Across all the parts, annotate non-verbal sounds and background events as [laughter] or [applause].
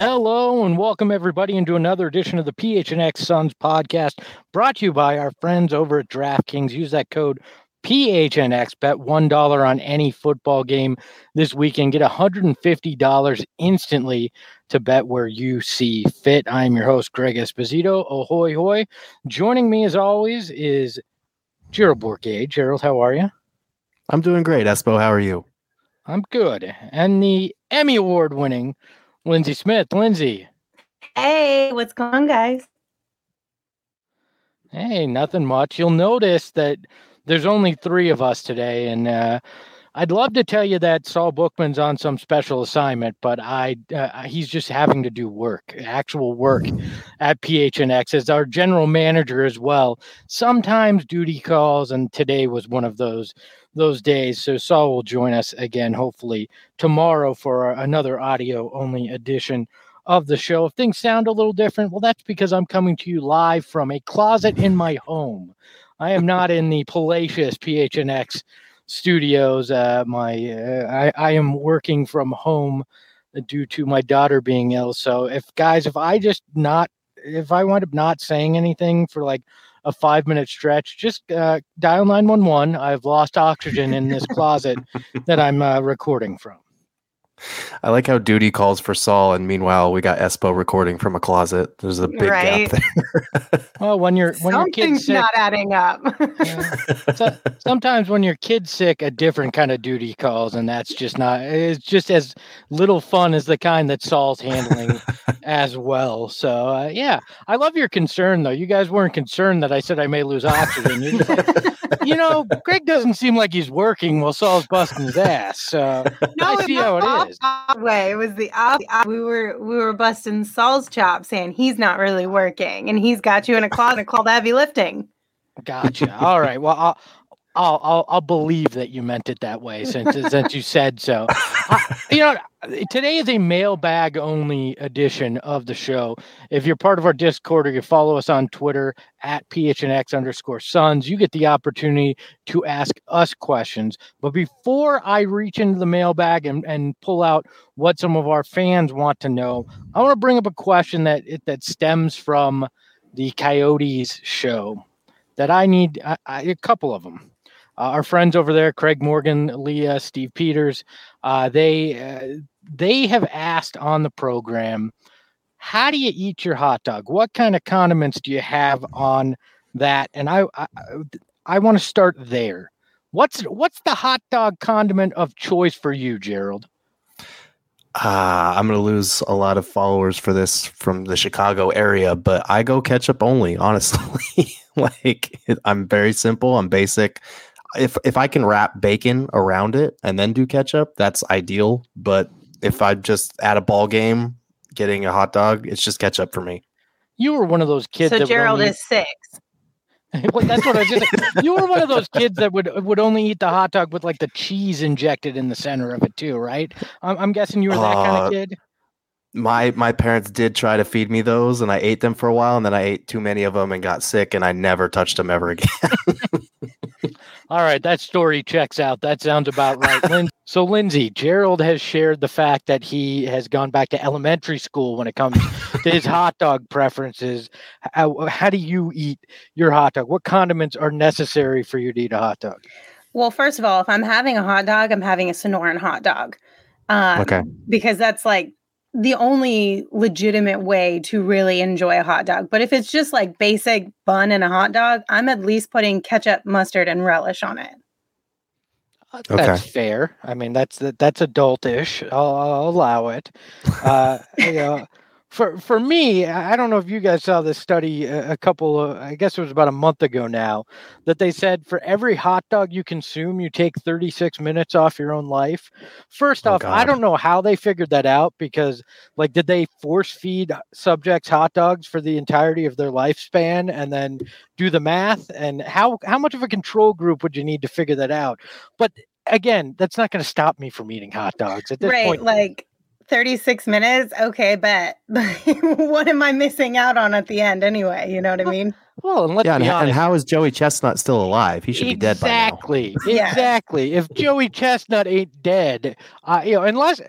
Hello and welcome everybody into another edition of the PHNX Suns podcast brought to you by our friends over at DraftKings. Use that code PHNX, bet $1 on any football game this weekend. Get $150 instantly to bet where you see fit. I'm your host, Greg Esposito. Ahoy, hoy. Joining me as always is Gerald Bourguet. Gerald, how are you? I'm doing great. Espo, how are you? I'm good. And the Emmy Award winning Lindsay Smith. Lindsay. Hey, what's going on, guys? Hey, nothing much. You'll notice that there's only three of us today, and uh, I'd love to tell you that Saul Bookman's on some special assignment, but I uh, he's just having to do work, actual work at PHNX as our general manager as well. Sometimes duty calls, and today was one of those those days. So Saul will join us again, hopefully tomorrow for another audio only edition of the show. If things sound a little different, well, that's because I'm coming to you live from a closet in my home. I am not in the [laughs] palatial PHNX studios. Uh, my uh, I, I am working from home due to my daughter being ill. So if guys, if I just not if I wind up not saying anything for like a five minute stretch, just uh, dial 911. I've lost oxygen in this closet that I'm uh, recording from. I like how duty calls for Saul, and meanwhile we got Espo recording from a closet. There's a big right. gap there. [laughs] well, when you're when Something's your kid's sick, not adding up. so, sometimes when your kid's sick, a different kind of duty calls, and that's just not. It's just as little fun as the kind that Saul's handling [laughs] as well. So uh, yeah, I love your concern though. You guys weren't concerned that I said I may lose oxygen. You know, Greg doesn't seem like he's working while Saul's busting his ass. So no, I see how it is. Way it was the opposite. We were we were busting Saul's chops, saying he's not really working, and he's got you in a closet called heavy lifting. Gotcha. All right. Well, I'll, I'll I'll, I'll believe that you meant it that way since since you said so. I, you know, today is a mailbag only edition of the show. If you're part of our Discord or you follow us on Twitter at PHNX underscore Suns, you get the opportunity to ask us questions. But before I reach into the mailbag and, and pull out what some of our fans want to know, I want to bring up a question that that stems from the Coyotes show that I need I, I, a couple of them. Uh, our friends over there, Craig Morgan, Leah, Steve Peters, uh, they uh, they have asked on the program, how do you eat your hot dog? What kind of condiments do you have on that? And I I, I want to start there. What's what's the hot dog condiment of choice for you, Gerald? Uh, I'm going to lose a lot of followers for this from the Chicago area, but I go ketchup only, honestly. [laughs] like I'm very simple, I'm basic if if I can wrap bacon around it and then do ketchup, that's ideal. But if I'm just at a ball game getting a hot dog, it's just ketchup for me. You were one of those kids. So Gerald only... is six. [laughs] well, that's what I was just. you were one of those kids that would would only eat the hot dog with like the cheese injected in the center of it too, right? I'm, I'm guessing you were that uh, kind of kid. My my parents did try to feed me those, and I ate them for a while, and then I ate too many of them and got sick, and I never touched them ever again. [laughs] All right, that story checks out. That sounds about right. Lin- so, Lindsay, Gerald has shared the fact that he has gone back to elementary school when it comes to his hot dog preferences. How, how do you eat your hot dog? What condiments are necessary for you to eat a hot dog? Well, first of all, if I'm having a hot dog, I'm having a Sonoran hot dog. Um, Okay. Because that's like the only legitimate way to really enjoy a hot dog. But if it's just like basic bun and a hot dog, I'm at least putting ketchup, mustard, and relish on it. Uh, Okay. That's fair. I mean, that's that's adultish. I'll, I'll allow it. Uh, you know, for for me, I I don't know if you guys saw this study a, a couple of, I guess it was about a month ago now, that they said for every hot dog you consume, you take 36 minutes off your own life. First Oh, off, I don't know how they figured that out because, like, did they force feed subjects hot dogs for the entirety of their lifespan and then do the math? And how how much of a control group would you need to figure that out? But again, that's not going to stop me from eating hot dogs at this right. point. Like 36 minutes. Okay, bet. [laughs] what am I missing out on at the end anyway? You know what I mean? Well, and let's yeah, and, be and honest. how is Joey Chestnut still alive? He should be dead by now. exactly, [laughs] exactly. If Joey Chestnut ain't dead, uh, you know, unless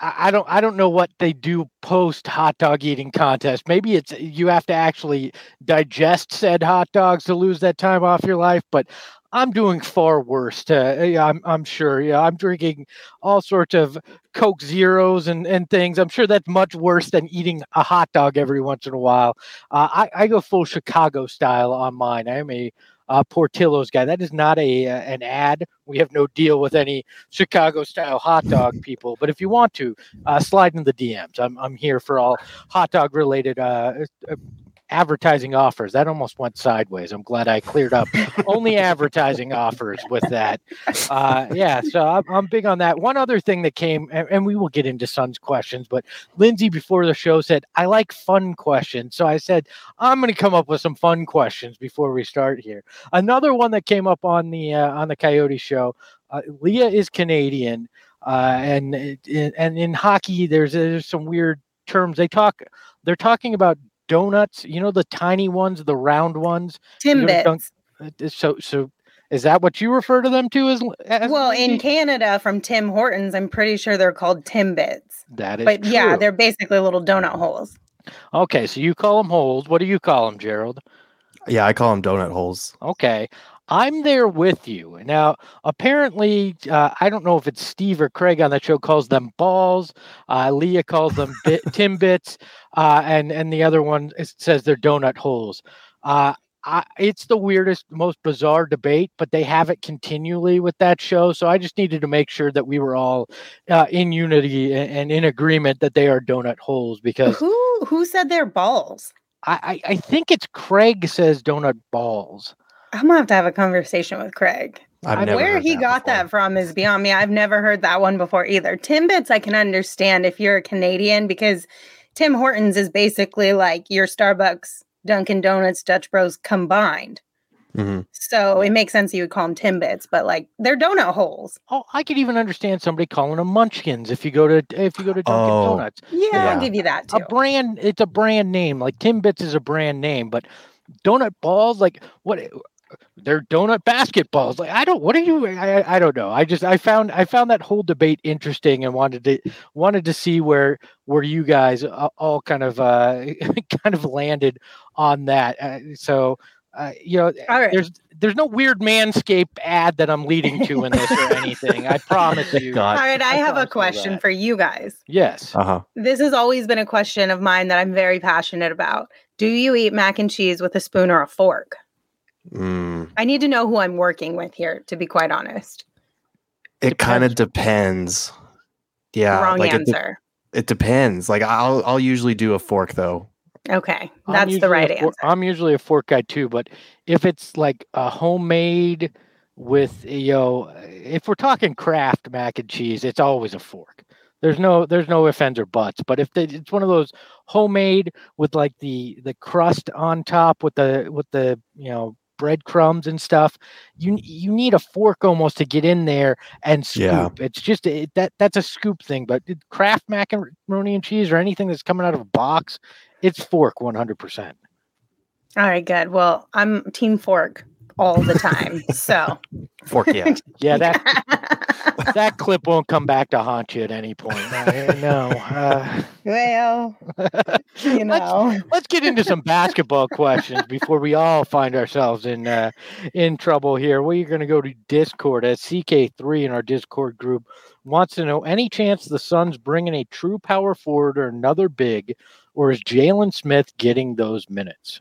I, I don't, I don't know what they do post hot dog eating contest. Maybe it's you have to actually digest said hot dogs to lose that time off your life, but. I'm doing far worse. To, yeah, I'm, I'm sure. Yeah, I'm drinking all sorts of Coke Zeros and, and things. I'm sure that's much worse than eating a hot dog every once in a while. Uh, I, I go full Chicago style on mine. I am a uh, Portillo's guy. That is not a uh, an ad. We have no deal with any Chicago style hot dog [laughs] people. But if you want to, uh, slide in the DMs. I'm I'm here for all hot dog related uh, uh, advertising offers. That almost went sideways. I'm glad I cleared up [laughs] only advertising offers with that. Uh, yeah, so I'm, I'm big on that. One other thing that came, and, and we will get into Sun's questions, but Lindsay before the show said, I like fun questions. So I said, I'm going to come up with some fun questions before we start here. Another one that came up on the uh, on the Coyote show. Uh, Leah is Canadian, uh, and and in hockey, there's there's some weird terms they talk. They're talking about donuts. You know the tiny ones, the round ones. You go Timbits. Dunk- Uh, So so is that what you refer to them to as? as Well, in Canada from Tim Hortons, I'm pretty sure they're called Timbits. that is But yeah, they're basically little donut holes. okay. So you call them holes. What do you call them, Gerald? Yeah, I call them donut holes. Okay. I'm there with you. Now, apparently, uh, I don't know if it's Steve or Craig on that show calls them balls. Uh, Leah calls them bit, [laughs] Timbits, uh, and and the other one says they're donut holes. Uh, I, it's the weirdest, most bizarre debate, but they have it continually with that show. So I just needed to make sure that we were all uh, in unity and, and in agreement that they are donut holes because Who who said they're balls? I, I, I think it's Craig says donut balls. I'm gonna have to have a conversation with Craig. I've never Where heard he that got before. that from is beyond me. I've never heard that one before either. Timbits, I can understand if you're a Canadian because Tim Hortons is basically like your Starbucks, Dunkin' Donuts, Dutch Bros combined. Mhm. So it makes sense you would call them Timbits, but like they're donut holes. Oh, I could even understand somebody calling them Munchkins if you go to if you go to Dunkin' Oh. Donuts. Yeah, Yeah. I'll give you that too. A brand, it's a brand name. Like Timbits is a brand name, but donut balls, like what? They're donut basketballs. Like I don't. What are you? I, I- I don't know. I just I found I found that whole debate interesting and wanted to wanted to see where where you guys all kind of uh [laughs] kind of landed on that. Uh, so. Uh, you know, All right. there's there's no weird manscape ad that I'm leading to in this or anything. I [laughs] promise you. God. All right, I I have a question for you guys. Yes. Uh huh. This has always been a question of mine that I'm very passionate about. Do you eat mac and cheese with a spoon or a fork? Mm. I need to know who I'm working with here, to be quite honest. It kind of Depends. depends. Yeah, Wrong like it, de- answer. it depends. Like I'll I'll usually do a fork though. okay, that's the right for- answer. I'm usually a fork guy too, but if it's like a homemade with you know, if we're talking Kraft mac and cheese, it's always a fork. There's no there's no ifs ands or buts. But if they, it's one of those homemade with like the the crust on top with the with the you know breadcrumbs and stuff, you you need a fork almost to get in there and scoop. Yeah. It's just it, that that's a scoop thing. But it- Kraft macaroni and cheese or anything that's coming out of a box, it's fork 100. percent All right, good. Well, I'm team fork all the time. So Fork, yeah. [laughs] Yeah, that that clip won't come back to haunt you at any point. [laughs] I, no. Uh, well, you [laughs] know. let's, let's get into some basketball questions before we all find ourselves in uh, in trouble here. We're going to go to Discord at CK3 in our Discord group wants to know any chance the Suns bringing a true power forward or another big, or is Jalen Smith getting those minutes?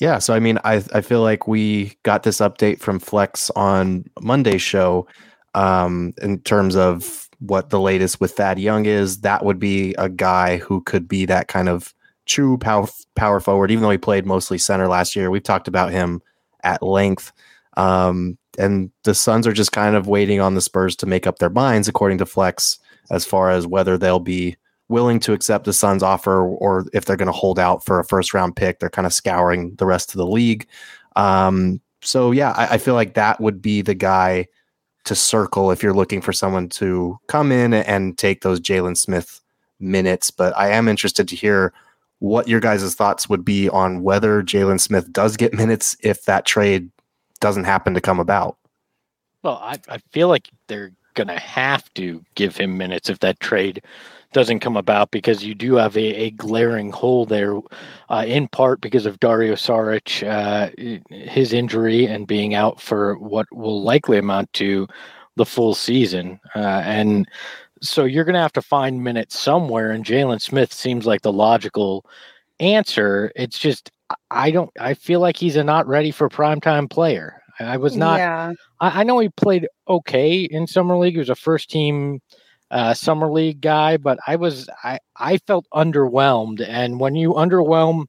Yeah, so I mean, I I feel like we got this update from Flex on Monday's show um, in terms of what the latest with Thad Young is. That would be a guy who could be that kind of true power power forward, even though he played mostly center last year. We've talked about him at length. Um, and the Suns are just kind of waiting on the Spurs to make up their minds, according to Flex, as far as whether they'll be willing to accept the Suns' offer or if they're going to hold out for a first round pick. They're kind of scouring the rest of the league. Um, so, yeah, I, I, feel like that would be the guy to circle if you're looking for someone to come in and take those Jalen Smith minutes. But I am interested to hear what your guys' thoughts would be on whether Jalen Smith does get minutes if that trade doesn't happen to come about. Well, I, I feel like they're going to have to give him minutes if that trade doesn't come about because you do have a, a glaring hole there, uh, in part because of Dario Saric, uh, his injury and being out for what will likely amount to the full season. Uh, and so you're going to have to find minutes somewhere, and Jalen Smith seems like the logical answer. It's just, I don't, I feel like he's a not ready for primetime player. I was not. Yeah. I, I, know he played okay in summer league. He was a first team uh, summer league guy, but I was I I felt underwhelmed. And when you underwhelm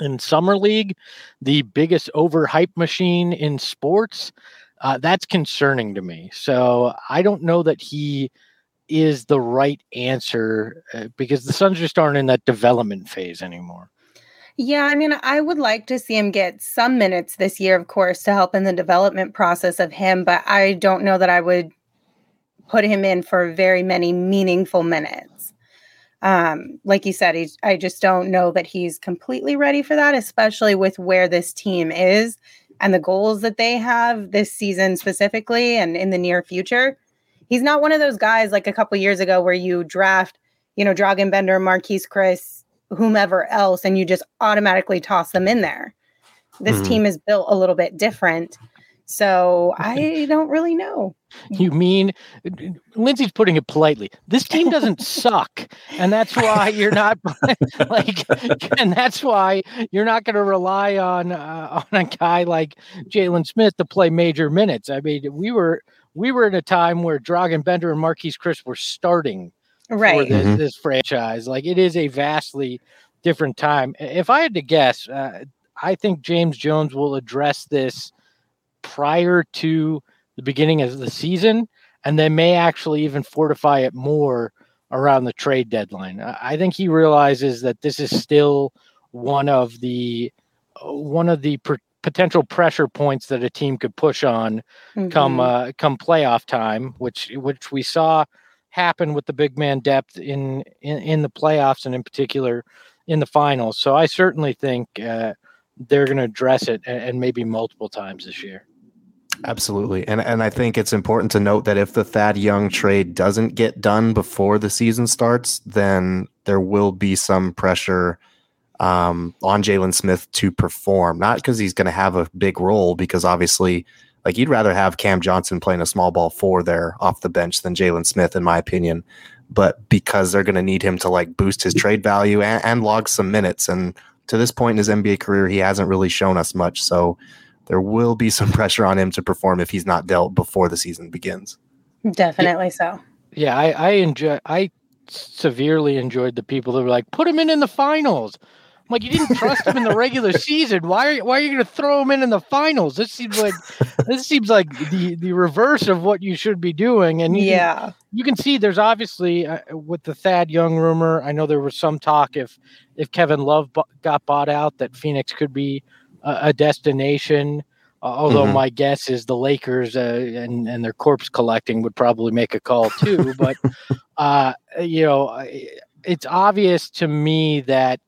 in summer league, the biggest overhype machine in sports, uh, that's concerning to me. So I don't know that he is the right answer uh, because the Suns just aren't in that development phase anymore. Yeah, I mean, I would like to see him get some minutes this year, of course, to help in the development process of him, but I don't know that I would put him in for very many meaningful minutes. Um, like you said, he's, I just don't know that he's completely ready for that, especially with where this team is and the goals that they have this season specifically and in the near future. He's not one of those guys like a couple years ago where you draft, you know, Dragan Bender, Marquese Chriss, whomever else, and you just automatically toss them in there. This mm-hmm. team is built a little bit different. So [laughs] I don't really know. You mean Lindsay's putting it politely. This team doesn't [laughs] suck, and that's why you're not [laughs] like, and that's why you're not going to rely on uh, on a guy like Jalen Smith to play major minutes. I mean, we were we were in a time where Dragan Bender and Marquese Chriss were starting right. for this, mm-hmm. this, franchise. Like it is a vastly different time. If I had to guess, uh, I think James Jones will address this prior to the beginning of the season, and they may actually even fortify it more around the trade deadline. I think he realizes that this is still one of the one of the pr- potential pressure points that a team could push on mm-hmm. come uh, come playoff time, which which we saw happen with the big man depth in in, in the playoffs and in particular in the finals. So I certainly think uh, they're going to address it and, and maybe multiple times this year. Absolutely. And and I think it's important to note that if the Thad Young trade doesn't get done before the season starts, then there will be some pressure um, on Jalen Smith to perform. Not because he's going to have a big role, because obviously, like you'd rather have Cam Johnson playing a small ball four there off the bench than Jalen Smith, in my opinion. But because they're going to need him to like boost his trade value and, and log some minutes. And to this point in his NBA career, he hasn't really shown us much. So there will be [laughs] some pressure on him to perform if he's not dealt before the season begins. Definitely so. Yeah, I, I enjoy. I severely enjoyed the people that were like, "Put him in in the finals." I'm like, you didn't trust him in the regular [laughs] season. Why are you, why are you going to throw him in in the finals? This seems like this seems like the the reverse of what you should be doing. And you yeah, can, you can see there's obviously uh, with the Thad Young rumor. I know there was some talk if if Kevin Love got bought out that Phoenix could be a, destination. Uh, although mm-hmm. my guess is the Lakers uh, and and their corpse collecting would probably make a call too. but [laughs] uh, you know, it's obvious to me that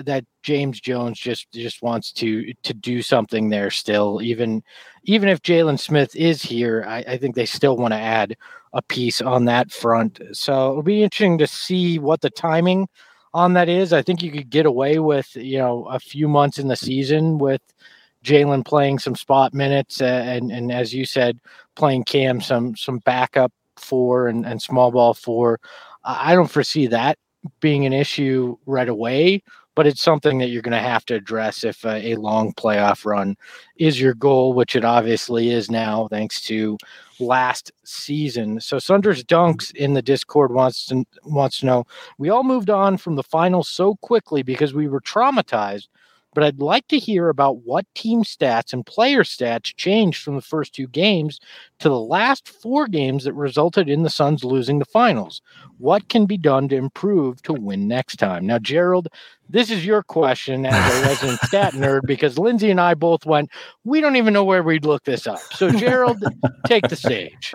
that James Jones just just wants to to do something there still. Even even if Jalen Smith is here, I, I think they still want to add a piece on that front. So it'll be interesting to see what the timing on that is. I think you could get away with you know a few months in the season with Jalen playing some spot minutes and and as you said, playing Cam some some backup four and, and small ball four. I don't foresee that being an issue right away but it's something that you're going to have to address if uh, a long playoff run is your goal, which it obviously is now, thanks to last season. So Sunders Dunks in the Discord wants to wants to know: We all moved on from the finals so quickly because we were traumatized but I'd like to hear about what team stats and player stats changed from the first two games to the last four games that resulted in the Suns losing the finals. What can be done to improve to win next time? Now, Gerald, this is your question as a resident [laughs] stat nerd because Lindsay and I both went, we don't even know where we'd look this up. So, Gerald, take the stage.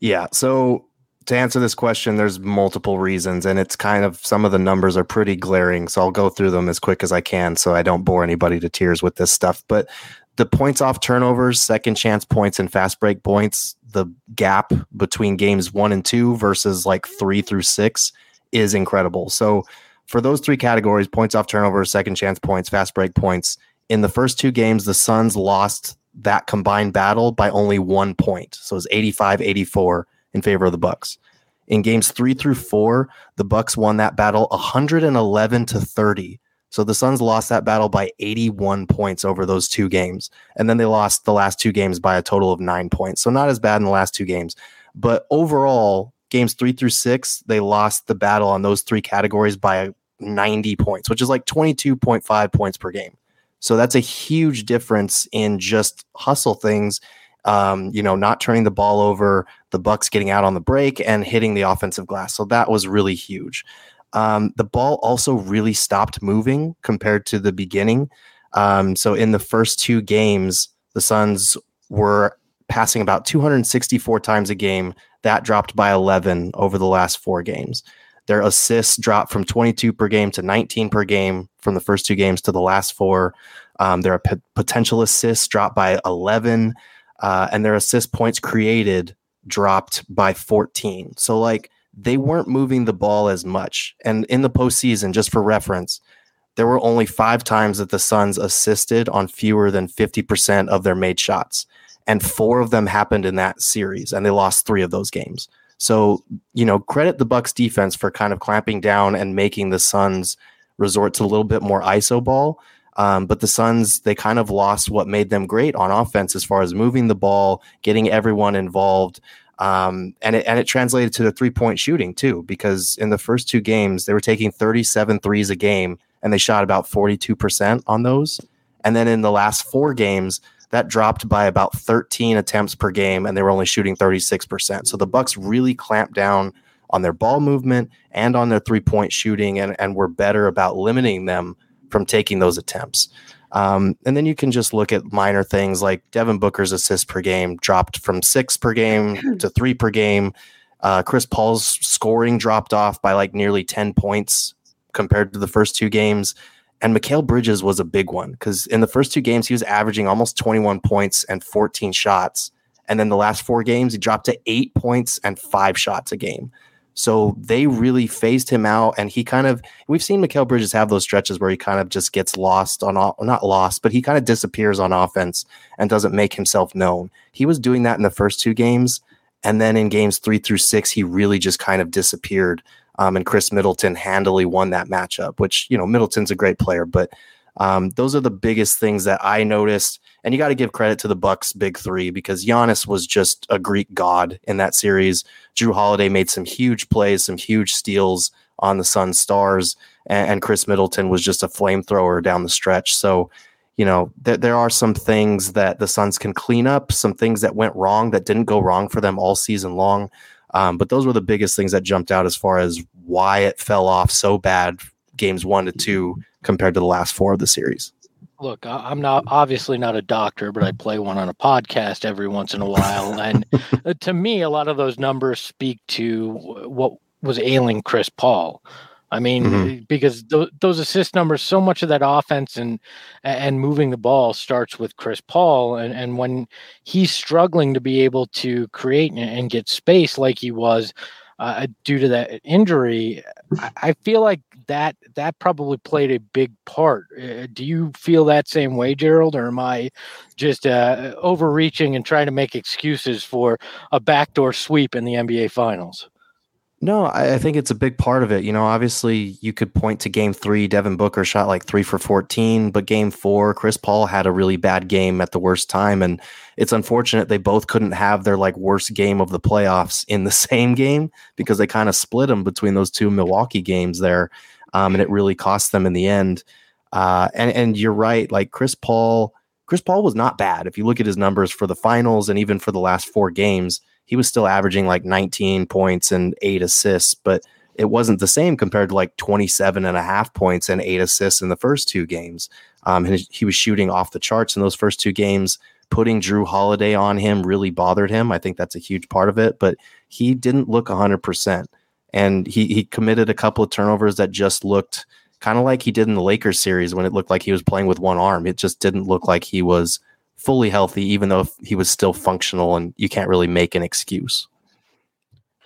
Yeah. So, to answer this question, there's multiple reasons, and it's kind of some of the numbers are pretty glaring. So I'll go through them as quick as I can so I don't bore anybody to tears with this stuff. But the points off turnovers, second chance points, and fast break points, the gap between games one and two versus like three through six is incredible. So for those three categories points off turnovers, second chance points, fast break points in the first two games, the Suns lost that combined battle by only one point. So it was 85 84 in favor of the Bucks. In games three through four, the Bucks won that battle 111 to 30. So the Suns lost that battle by 81 points over those two games. And then they lost the last two games by a total of nine points. So not as bad in the last two games. But overall, games three through six, they lost the battle on those three categories by 90 points, which is like 22.5 points per game. So that's a huge difference in just hustle things um, you know, not turning the ball over, the Bucks getting out on the break and hitting the offensive glass. So that was really huge. Um, the ball also really stopped moving compared to the beginning. Um, so in the first two games, the Suns were passing about 264 times a game. That dropped by 11 over the last four games. Their assists dropped from 22 per game to 19 per game from the first two games to the last four. Um, their p- potential assists dropped by 11 uh, and their assist points created dropped by 14. So like they weren't moving the ball as much. And in the postseason, just for reference, there were only five times that the Suns assisted on fewer than 50% of their made shots. And four of them happened in that series, and they lost three of those games. So, you know, credit the Bucks defense for kind of clamping down and making the Suns resort to a little bit more ISO ball. Um, but the Suns, they kind of lost what made them great on offense as far as moving the ball, getting everyone involved. Um, and it and it translated to the three point shooting too, because in the first two games they were taking 37 threes a game and they shot about 42% on those. And then in the last four games, that dropped by about 13 attempts per game and they were only shooting 36%. So the Bucks really clamped down on their ball movement and on their three point shooting and, and were better about limiting them from taking those attempts. Um, and then you can just look at minor things like Devin Booker's assists per game dropped from six per game [clears throat] to three per game. Uh, Chris Paul's scoring dropped off by like nearly 10 points compared to the first two games. And Mikal Bridges was a big one because in the first two games, he was averaging almost 21 points and 14 shots. And then the last four games, he dropped to eight points and five shots a game. So they really phased him out, and he kind of we've seen Mikal Bridges have those stretches where he kind of just gets lost on not lost, but he kind of disappears on offense and doesn't make himself known. He was doing that in the first two games, and then in games three through six, he really just kind of disappeared. Um, and Khris Middleton handily won that matchup, which you know Middleton's a great player, but um, those are the biggest things that I noticed and you got to give credit to the Bucks big three because Giannis was just a Greek god in that series. Jrue Holiday made some huge plays, some huge steals on the Sun Stars, and, and Khris Middleton was just a flamethrower down the stretch. So, you know, th- there are some things that the Suns can clean up, some things that went wrong that didn't go wrong for them all season long. Um, but those were the biggest things that jumped out as far as why it fell off so bad games one to two compared to the last four of the series look, I'm not obviously not a doctor, but I play one on a podcast every once in a while. [laughs] And uh, to me, a lot of those numbers speak to what was ailing Chris Paul. I mean, mm-hmm. because th- those assist numbers, so much of that offense and and moving the ball starts with Chris Paul, and and when he's struggling to be able to create and, and get space like he was uh, due to that injury, I, I, feel like that that probably played a big part. Uh, do you feel that same way, Gerald, or am I just uh, overreaching and trying to make excuses for a backdoor sweep in the NBA Finals? No, I, I, think it's a big part of it. You know, obviously you could point to game three, Devin Booker shot like three for 14, but game four, Chris Paul had a really bad game at the worst time. And it's unfortunate they both couldn't have their like worst game of the playoffs in the [laughs] same game because they kind of split them between those two Milwaukee games there. Um, and it really cost them in the end. Uh, and, and you're right. Like Chris Paul, Chris Paul was not bad. If you look at his numbers for the finals and even for the last four games, he was still averaging like 19 points and eight assists, but it wasn't the same compared to like 27 and a half points and eight assists in the first two games. Um, and he was shooting off the charts in those first two games. Putting Jrue Holiday on him really bothered him. I think that's a huge part of it, but he didn't look 100%. And he, he committed a couple of turnovers that just looked kind of like he did in the Lakers series when it looked like he was playing with one arm. It just didn't look like he was fully healthy, even though he was still functional, and you can't really make an excuse.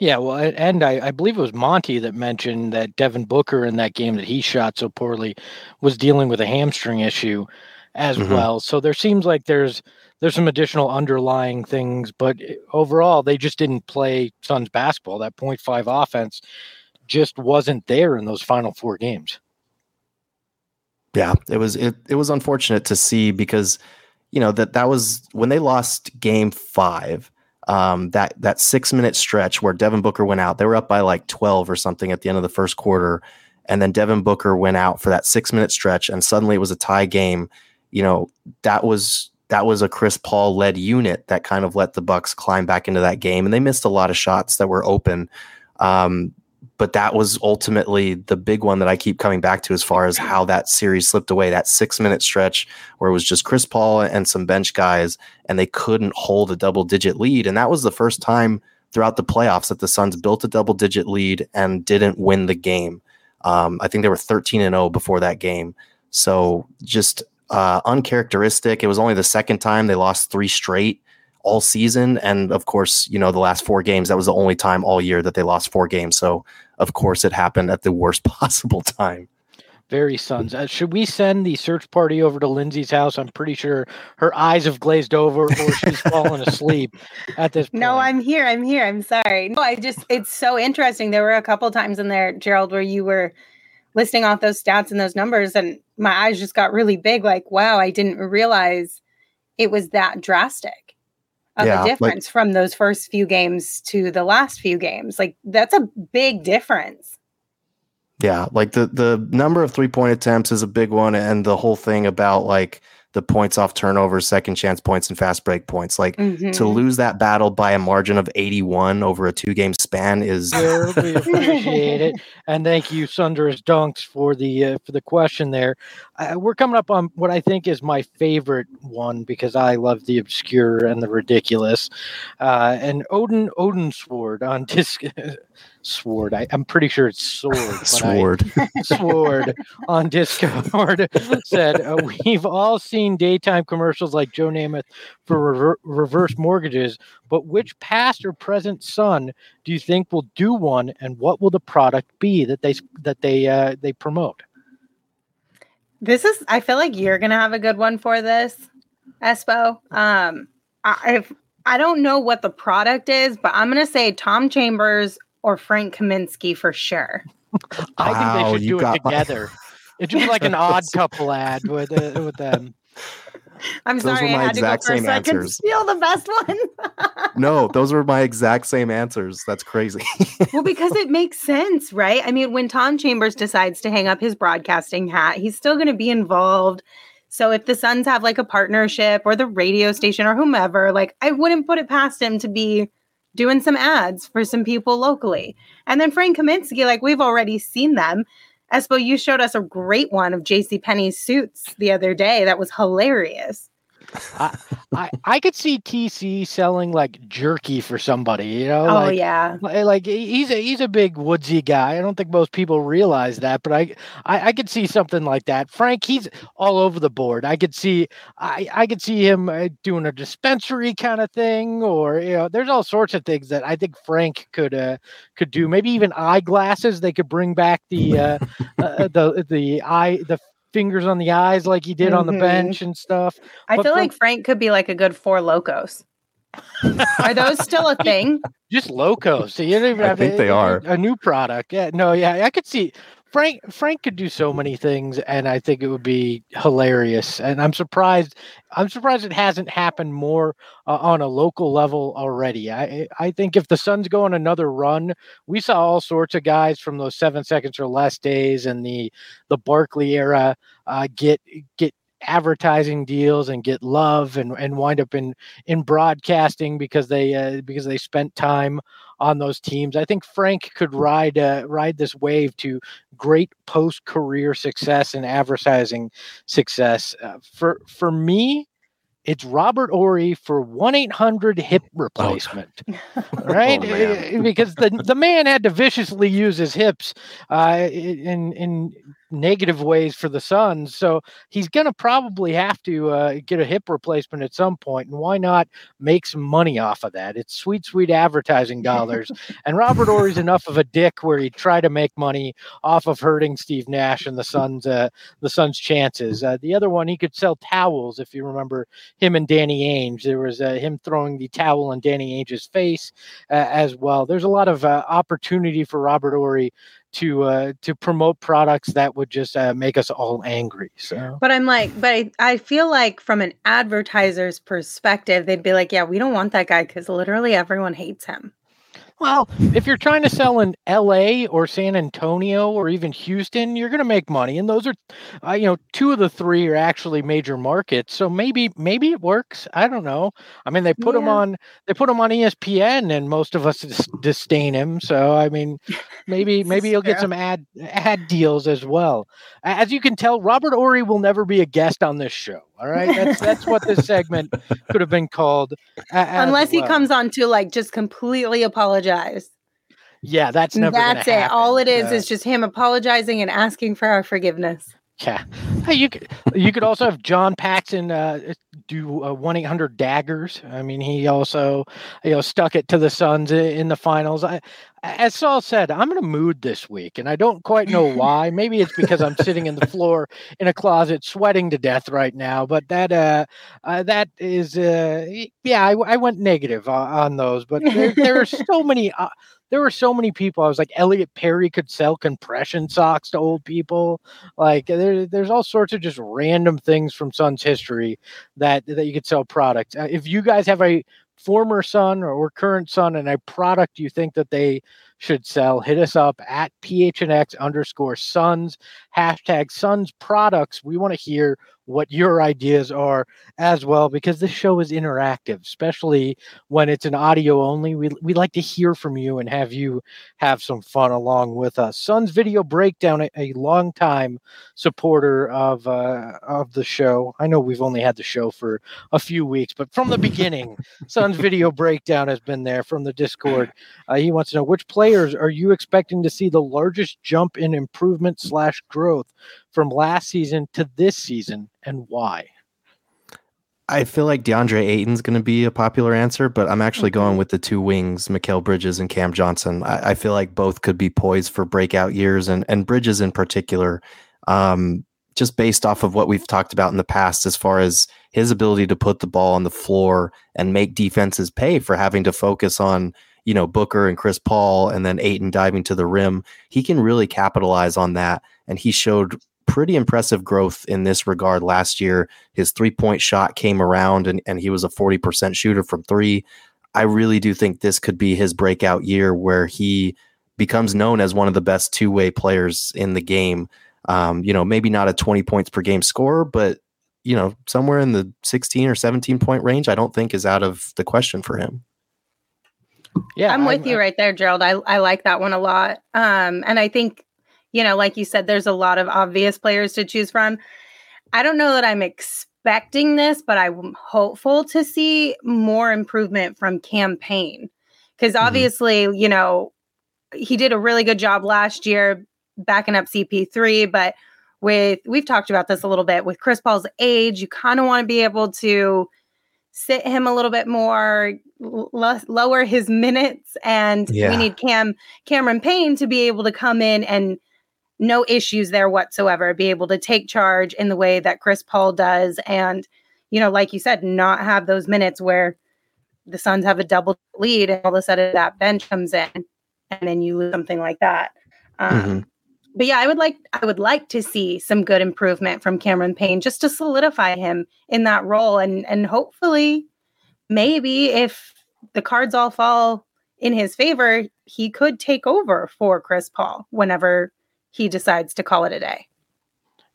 Yeah, well, and I, I, believe it was Monty that mentioned that Devin Booker in that game that he shot so poorly was dealing with a hamstring issue as mm-hmm. well. So there seems like there's there's some additional underlying things, but overall they just didn't play Suns basketball. That 0.5 offense just wasn't there in those final four games. Yeah, it was it it was unfortunate to see because you know that that was when they lost game five um, that that six minute stretch where Devin Booker went out. They were up by like twelve or something at the end of the first quarter, and then Devin Booker went out for that six minute stretch, and suddenly it was a tie game. You know that was that was a Chris Paul led unit that kind of let the Bucks climb back into that game, and they missed a lot of shots that were open. Um, but that was ultimately the big one that I keep coming back to as far as how that series slipped away. That six minute stretch where it was just Chris Paul and some bench guys, and they couldn't hold a double digit lead. And that was the first time throughout the playoffs that the Suns built a double digit lead and didn't win the game. Um, I think they were 13 and 0 before that game. So just uh, uncharacteristic. It was only the second time they lost three straight all season. And of course, you know, the last four games, that was the only time all year that they lost four games. So, of course, it happened at the worst [laughs] possible time. Very Suns. Uh, should we send the search party over to Lindsay's house? I'm pretty sure her eyes have glazed over or she's fallen asleep at this [laughs] point. No, I'm here. I'm here. I'm sorry. No, I just, it's so interesting. There were a couple times in there, Gerald, where you were listing off those stats and those numbers, and my eyes just got really big. Like, wow, I didn't realize it was that drastic of yeah, a difference like, from those first few games to the last few games. Like that's a big difference. Yeah, like the the number of three point attempts is a big one, and the whole thing about like the points off turnovers, second chance points, and fast break points. Like mm-hmm. to lose that battle by a margin of 81 over a two game span is. we [laughs] appreciate it, and thank you, Sunder's Dunks, for the uh, for the question there. Uh, we're coming up on what I think is my favorite one because I love the obscure and the ridiculous. Uh, and Odin Odin Sword on [laughs] disc sword. I, am pretty sure it's sword. sword. I, [laughs] sword on Discord [laughs] said uh, we've all seen daytime commercials like Joe Namath for rever- reverse mortgages, but which past or present Sun do you think will do one, and what will the product be that they that they uh, they promote? This is. I feel like you're gonna have a good one for this, Espo. Um, I I don't know what the product is, but I'm gonna say Tom Chambers or Frank Kaminsky for sure. I wow, think they should do it together. [laughs] It's just like an odd couple ad with uh, with them. I'm those sorry, I had to go first so answers. I could steal the best one. [laughs] no, those were my exact same answers. That's crazy. [laughs] well, because it makes sense, right? I mean, when Tom Chambers decides to hang up his broadcasting hat, he's still going to be involved. So if the Suns have like a partnership or the radio station or whomever, like I wouldn't put it past him to be doing some ads for some people locally. And then Frank Kaminsky, like we've already seen them. Espo, you showed us a great one of J.C. Penney's suits the other day. That was hilarious. I, I, I could see TC selling like jerky for somebody, you know? Oh like, yeah. like he's a he's a big woodsy guy. I don't think most people realize that, but I, I I could see something like that. Frank, he's all over the board. I could see I I could see him uh, doing a dispensary kind of thing, or you know, there's all sorts of things that I think Frank could uh could do. Maybe even eyeglasses. They could bring back the uh, uh the the eye the fingers on the eyes like he did mm-hmm. on the mm-hmm. bench and stuff. I but feel from, like Frank could be like a good Four Lokos. [laughs] are those still a thing? Just locos. So you don't even I have think a, they are a new product. Yeah, no, yeah, I could see Frank Frank could do so many things, and I think it would be hilarious. And I'm surprised. I'm surprised it hasn't happened more uh, on a local level already. I I think if the Suns go on another run, we saw all sorts of guys from those seven seconds or less days and the the Barkley era uh, get get advertising deals and get love and, and wind up in in broadcasting because they uh, because they spent time on those teams. I think Frank could ride uh, ride this wave to great post career success and advertising success. Uh, for for me, it's Robert Horry for 1 800 hip [laughs] oh, replacement. Oh. [laughs] Right? oh, [laughs] because the, the man had to viciously use his hips uh, in, in negative ways for the Suns. So he's going to probably have to uh, get a hip replacement at some point. And why not make some money off of that? It's sweet, sweet advertising dollars. and Robert Horry's enough of a dick where he'd try to make money off of hurting Steve Nash and the Suns, uh, the Suns' chances. Uh, the other one, he could sell towels. If you remember him and Danny Ainge, there was uh, him throwing the towel in Danny Ainge's face uh, as well. There's a lot of uh, opportunity for Robert Horry to uh, to promote products that would just uh, make us all angry. So, but I'm like, but I, I feel like from an advertiser's perspective, they'd be like, yeah, we don't want that guy because literally everyone hates him. Well, if you're trying to sell in L.A. or San Antonio or even Houston, you're going to make money, and those are, uh, you know, two of the three are actually major markets. So maybe maybe it works. I don't know. I mean, they put yeah. him on they put him on ESPN, and most of us dis- disdain him. So I mean, maybe [laughs] maybe he'll get some ad ad deals as well. As you can tell, Robert Horry will never be a guest on this show. All right, that's [laughs] that's what this segment could have been called. Unless well. he comes on to like just completely apologize. Yeah, that's never. That's it. Happen. All it is is just him apologizing and asking for our forgiveness. Yeah. Hey, you could you could also have John Paxson uh, do uh, one eight hundred daggers. I mean, he also you know stuck it to the Suns in the finals. I, as Saul said, I'm in a mood this week, and I don't quite know [laughs] why. Maybe it's because I'm sitting in the floor in a closet, sweating to death right now. But that uh, uh that is uh, yeah, I, I went negative on, on those. But there, there are [laughs] so many. Uh, there were so many people. I was like, Elliot Perry could sell compression socks to old people. Like there, there's all sorts of just random things from Suns history that that you could sell products. Uh, if you guys have a former Sun or current Sun and a product you think that they should sell, hit us up at PHNX underscore Suns, hashtag Suns products. We want to hear what your ideas are as well because this show is interactive especially when it's an audio only we, we like to hear from you and have you have some fun along with us. Suns video breakdown a, a long time supporter of uh, of the show. I know we've only had the show for a few weeks but from the beginning Suns video breakdown has been there from the discord. Uh, he wants to know which players are you expecting to see the largest jump in improvement slash growth from last season to this season and why? I feel like DeAndre Ayton's going to be a popular answer, but I'm actually going with the two wings, Mikal Bridges and Cam Johnson. I, I, feel like both could be poised for breakout years, and and Bridges in particular, um, just based off of what we've talked about in the past, as far as his ability to put the ball on the floor and make defenses pay for having to focus on you know Booker and Chris Paul, and then Ayton diving to the rim. He can really capitalize on that, and he showed pretty impressive growth in this regard last year. His three point shot came around and, and he was a 40% shooter from three. I really do think this could be his breakout year where he becomes known as one of the best two way players in the game. Um, you know, maybe not a 20 points per game scorer, but, you know, somewhere in the 16 or 17 point range, I don't think is out of the question for him. Yeah, I'm with I'm, you right there, Gerald. I, I like that one a lot. Um, and I think you know, like you said, there's a lot of obvious players to choose from. I don't know that I'm expecting this, but I'm hopeful to see more improvement from Cam Payne. Because Mhm. obviously, you know, he did a really good job last year backing up CP3, but with we've talked about this a little bit with Chris Paul's age, you kind of want to be able to sit him a little bit more, l- lower his minutes, and Yeah. we need Cam Cameron Payne to be able to come in and no issues there whatsoever, be able to take charge in the way that Chris Paul does, and you know, like you said, not have those minutes where the Suns have a double lead and all of a sudden that bench comes in and then you lose something like that. Um, Mhm. But yeah, I would like I would like to see some good improvement from Cameron Payne just to solidify him in that role and and hopefully maybe if the cards all fall in his favor, he could take over for Chris Paul whenever he decides to call it a day.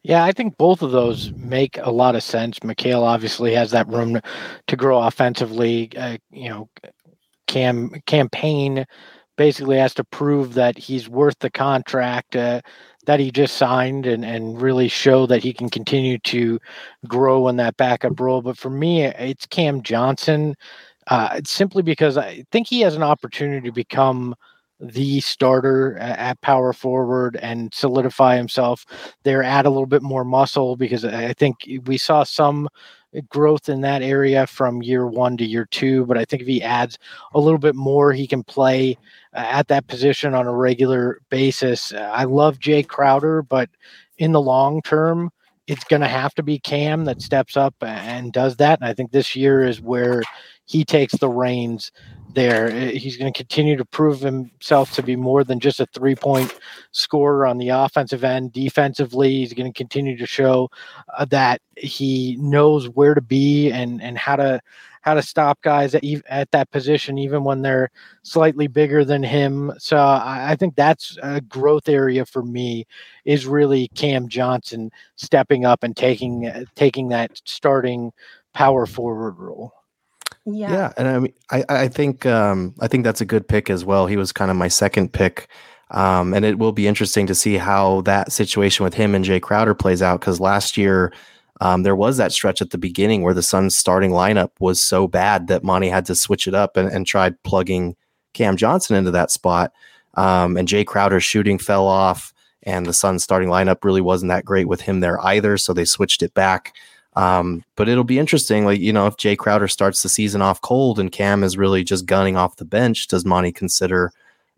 Yeah, I think both of those make a lot of sense. Mikal obviously has that room to, grow offensively. Uh, you know, Cam campaign basically has to prove that he's worth the contract uh, that he just signed and, and really show that he can continue to grow in that backup role. But for me, it's Cam Johnson, uh, simply because I think he has an opportunity to become the starter at power forward and solidify himself there, add a little bit more muscle because I think we saw some growth in that area from year one to year two. But I think if he adds a little bit more, he can play uh, at that position on a regular basis. Uh, I love Jae Crowder, but in the long term, it's going to have to be Cam that steps up and does that. And I think this year is where he takes the reins there. Uh, He's going to continue to prove himself to be more than just a three point scorer on the offensive end. Defensively, he's going to continue to show uh, that he knows where to be and, and how to how to stop guys at, at that position, even when they're slightly bigger than him. So I, I think that's a growth area for me is really Cam Johnson stepping up and taking taking that starting power forward role. Yeah. and I mean, I I think um, I think that's a good pick as well. He was kind of my second pick, um, and it will be interesting to see how that situation with him and Jae Crowder plays out because last year. Um, there was that stretch at the beginning where the Suns' starting lineup was so bad that Monty had to switch it up and, and tried plugging Cam Johnson into that spot. Um, and Jae Crowder's shooting fell off, and the Suns' starting lineup really wasn't that great with him there either. So they switched it back. Um, but it'll be interesting, like you know, if Jae Crowder starts the season off cold and Cam is really just gunning off the bench, does Monty consider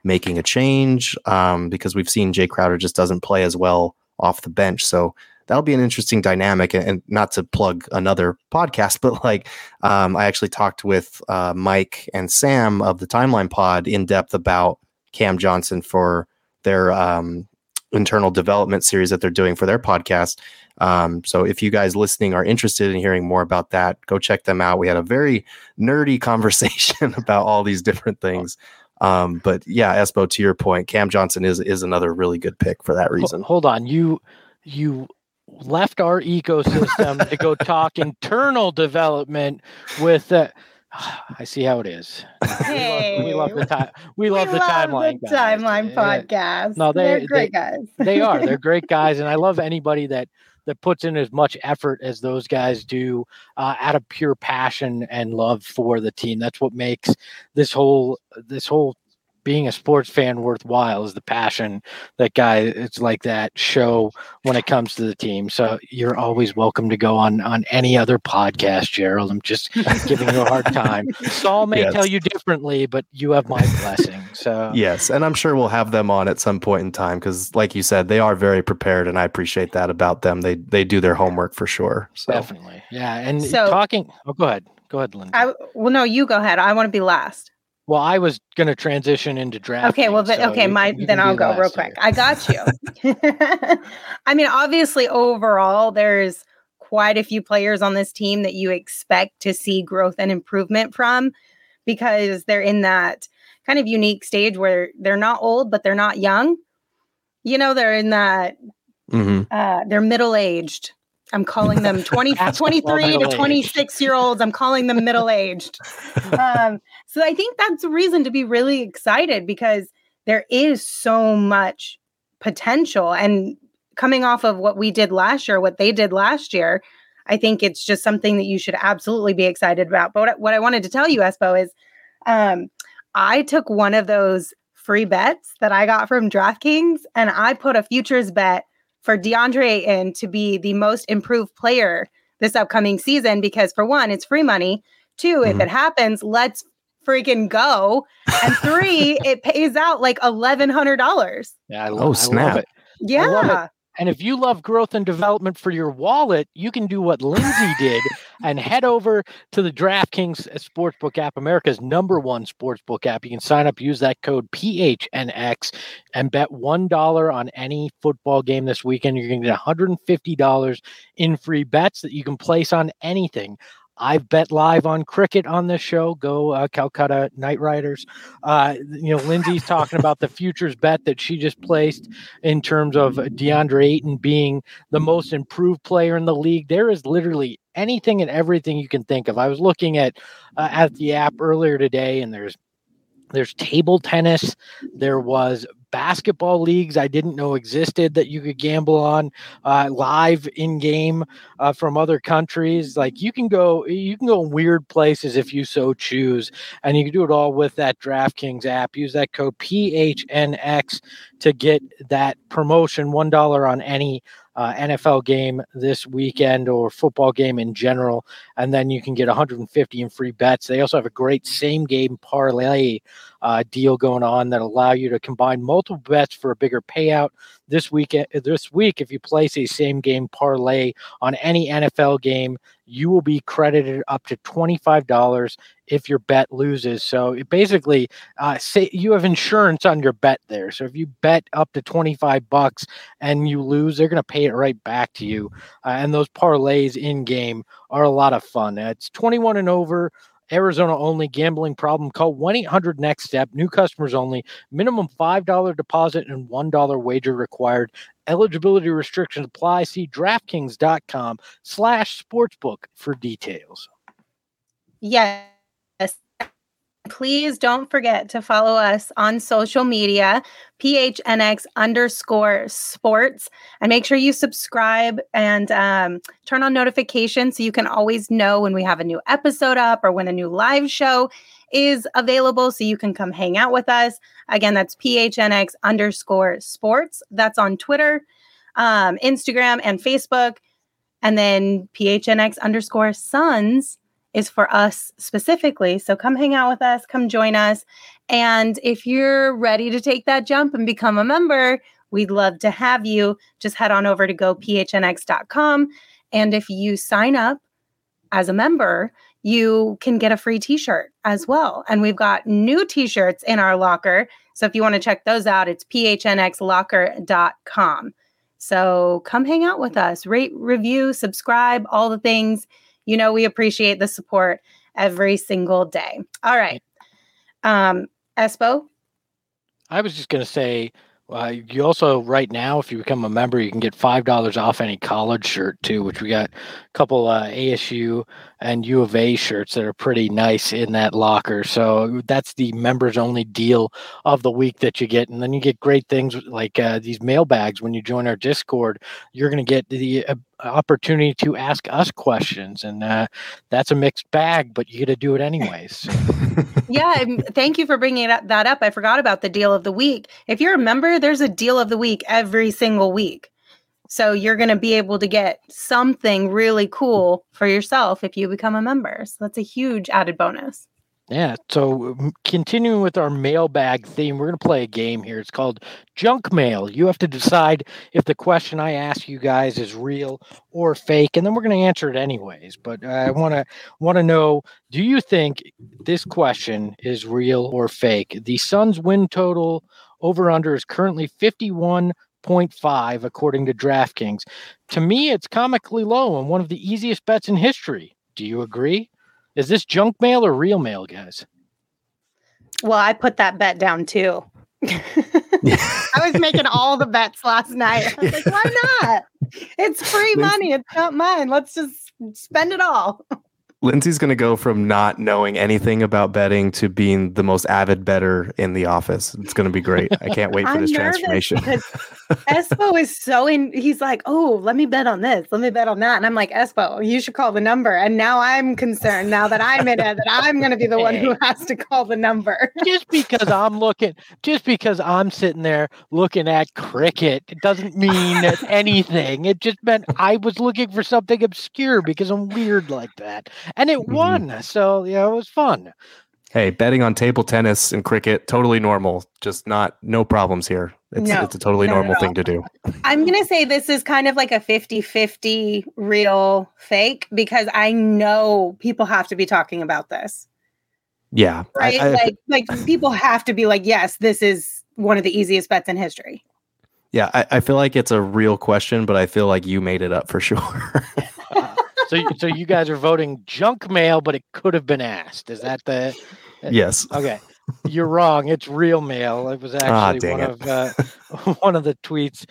making a change? Um, because we've seen Jae Crowder just doesn't play as well off the bench, so that'll be an interesting dynamic. And, and not to plug another podcast, [laughs] but like um, I actually talked with uh, Mike and Sam of the Timeline Pod in depth about Cam Johnson for their um, internal development series that they're doing for their podcast. Um, so if you guys listening are interested in hearing more about that, go check them out. We had a very nerdy [laughs] conversation [laughs] about all these different things. Um, but yeah, Espo, to your point, Cam Johnson is is another really good pick for that reason. Hold on, you you left our ecosystem to go talk [laughs] internal development with. Uh, [sighs] I see how it is. Hey, [laughs] we love, we love the time. We love the love timeline. the timeline Yeah. podcast. No, they- they're great they- guys. they are. They're [laughs] great guys, and I love anybody that that puts in as much effort as those guys do, uh, out of pure passion and love for the team. That's what makes this whole this whole being a sports fan worthwhile is the passion that guy it's like that show when it comes to the team so you're always welcome to go on on any other podcast gerald i'm just [laughs] giving you a hard time saul may Yes. tell you differently but you have my blessing so Yes, and I'm sure we'll have them on at some point in time because, like you said, they are very prepared, and I appreciate that about them. They they do their homework for sure. So Definitely. Yeah. And So- talking, oh, go ahead. Go ahead, Lindsay. I well, no, you go ahead. I want to be last. Well, I was going to transition into draft. Okay, well, then, okay, my then I'll go real quick. I got you. [laughs] [laughs] I mean, obviously, overall, there's quite a few players on this team that you expect to see growth and improvement from because they're in that kind of unique stage where they're not old, but they're not young. You know, they're in that Mhm. uh, they're middle aged. I'm calling them [laughs] 20, Basketball 23 to middle-aged. 26 year olds. I'm calling them middle aged. [laughs] um, so I think that's a reason to be really excited because there is so much potential. And coming off of what we did last year, what they did last year, I think it's just something that you should absolutely be excited about. But what, what I wanted to tell you, Espo, is um, I took one of those free bets that I got from DraftKings and I put a futures bet for DeAndre Ayton to be the most improved player this upcoming season because, for one, it's free money. 2 mm-hmm. if it happens, let's freaking go. And [laughs] three, it pays out like eleven hundred dollars. Yeah, I love, oh snap! I love it. Yeah. And if you love growth and development for your wallet, you can do what Lindsay did and head over to the DraftKings Sportsbook app, America's number one sportsbook app. You can sign up, use that code PHNX, and bet $1 on any football game this weekend. You're going to get $150 in free bets that you can place on anything. I've bet live on cricket on this show. Go uh, Calcutta Knight Riders. Uh, you know, Lindsay's talking about the futures bet that she just placed in terms of DeAndre Ayton being the most improved player in the league. There is literally anything and everything you can think of. I was looking at uh, at the app earlier today, and there's there's table tennis. There was basketball leagues I didn't know existed that you could gamble on uh, live in game uh, from other countries. Like you can go, you can go weird places if you so choose, and you can do it all with that DraftKings app. Use that code PHNX to get that promotion, one dollar on any uh, NFL game this weekend or football game in general, and then you can get 150 in free bets. They also have a great same game parlay uh, deal going on that allow you to combine multiple bets for a bigger payout this week. This week, if you place a same game parlay on any NFL game, you will be credited up to $25 if your bet loses. So it basically, uh, say you have insurance on your bet there. So if you bet up to 25 bucks and you lose, they're going to pay it right back to you. Uh, and those parlays in game are a lot of fun. It's 21 and over. Arizona only gambling problem. Call 1 800 Next Step. New customers only. Minimum $5 deposit and $1 wager required. Eligibility restrictions apply. See DraftKings.com slash sportsbook for details. Yes. Please don't forget to follow us on social media, PHNX underscore sports, and make sure you subscribe and um, turn on notifications so you can always know when we have a new episode up or when a new live show is available so you can come hang out with us. Again, that's PHNX underscore sports. That's on Twitter, um, Instagram, and Facebook. And then PHNX underscore Suns is for us specifically. So come hang out with us, come join us. And if you're ready to take that jump and become a member, we'd love to have you. Just head on over to gophnx.com. And if you sign up as a member, you can get a free t shirt as well. And we've got new t shirts in our locker. So if you want to check those out, it's phnxlocker.com. So come hang out with us, rate, review, subscribe, all the things. You know, we appreciate the support every single day. All right. Um, Espo? I was just going to say, uh, you also right now, if you become a member, you can get five dollars off any college shirt too. Which we got a couple uh, ASU and U of A shirts that are pretty nice in that locker. So that's the members only deal of the week that you get, and then you get great things like uh, these mailbags when you join our Discord. You're going to get the uh, opportunity to ask us questions, and uh, that's a mixed bag, but you get to do it anyways. [laughs] yeah, thank you for bringing that up. I forgot about the deal of the week. If you're a member, there's a deal of the week every single week. So you're going to be able to get something really cool for yourself if you become a member. So that's a huge added bonus. Yeah. So um, continuing with our mailbag theme, we're going to play a game here. It's called Junk Mail. You have to decide if the question I ask you guys is real or fake, and then we're going to answer it anyways. But uh, I want to want to know: Do you think this question is real or fake? The Suns' win total over under is currently fifty one. 0.5 according to DraftKings. To me, it's comically low and one of the easiest bets in history. Do you agree? Is this junk mail or real mail, guys? Well, I put that bet down too. [laughs] I was making all the bets last night. I was like, why not? It's free money. It's not mine. Let's just spend it all. Lindsay's going to go from not knowing anything about betting to being the most avid bettor in the office. It's going to be great. I can't wait for this transformation. [laughs] Espo is so in. He's like, oh, let me bet on this. Let me bet on that. And I'm like, Espo, you should call the number. And now I'm concerned. Now that I'm in it, that I'm going to be the one who [laughs] has to call the number. just because I'm looking, just because I'm sitting there looking at cricket, it doesn't mean [laughs] anything. It just meant I was looking for something obscure because I'm weird like that, and it Mhm. won. So yeah, it was fun. hey, betting on table tennis and cricket, totally normal. Just not, no problems here. It's, No, it's a totally normal thing to do. I'm going to say this is kind of like a 50 50 real fake because I know people have to be talking about this, Yeah. I- right? I- like, like people have to be like, yes, this is one of the easiest bets in history. yeah. I, I feel like it's a real question, but I feel like you made it up for sure. [laughs] Uh, so, so you guys are voting junk mail, but it could have been asked. Is that the? yes. Okay, you're wrong. It's real mail. It was Ah, actually dang one it. of uh, [laughs] one of the tweets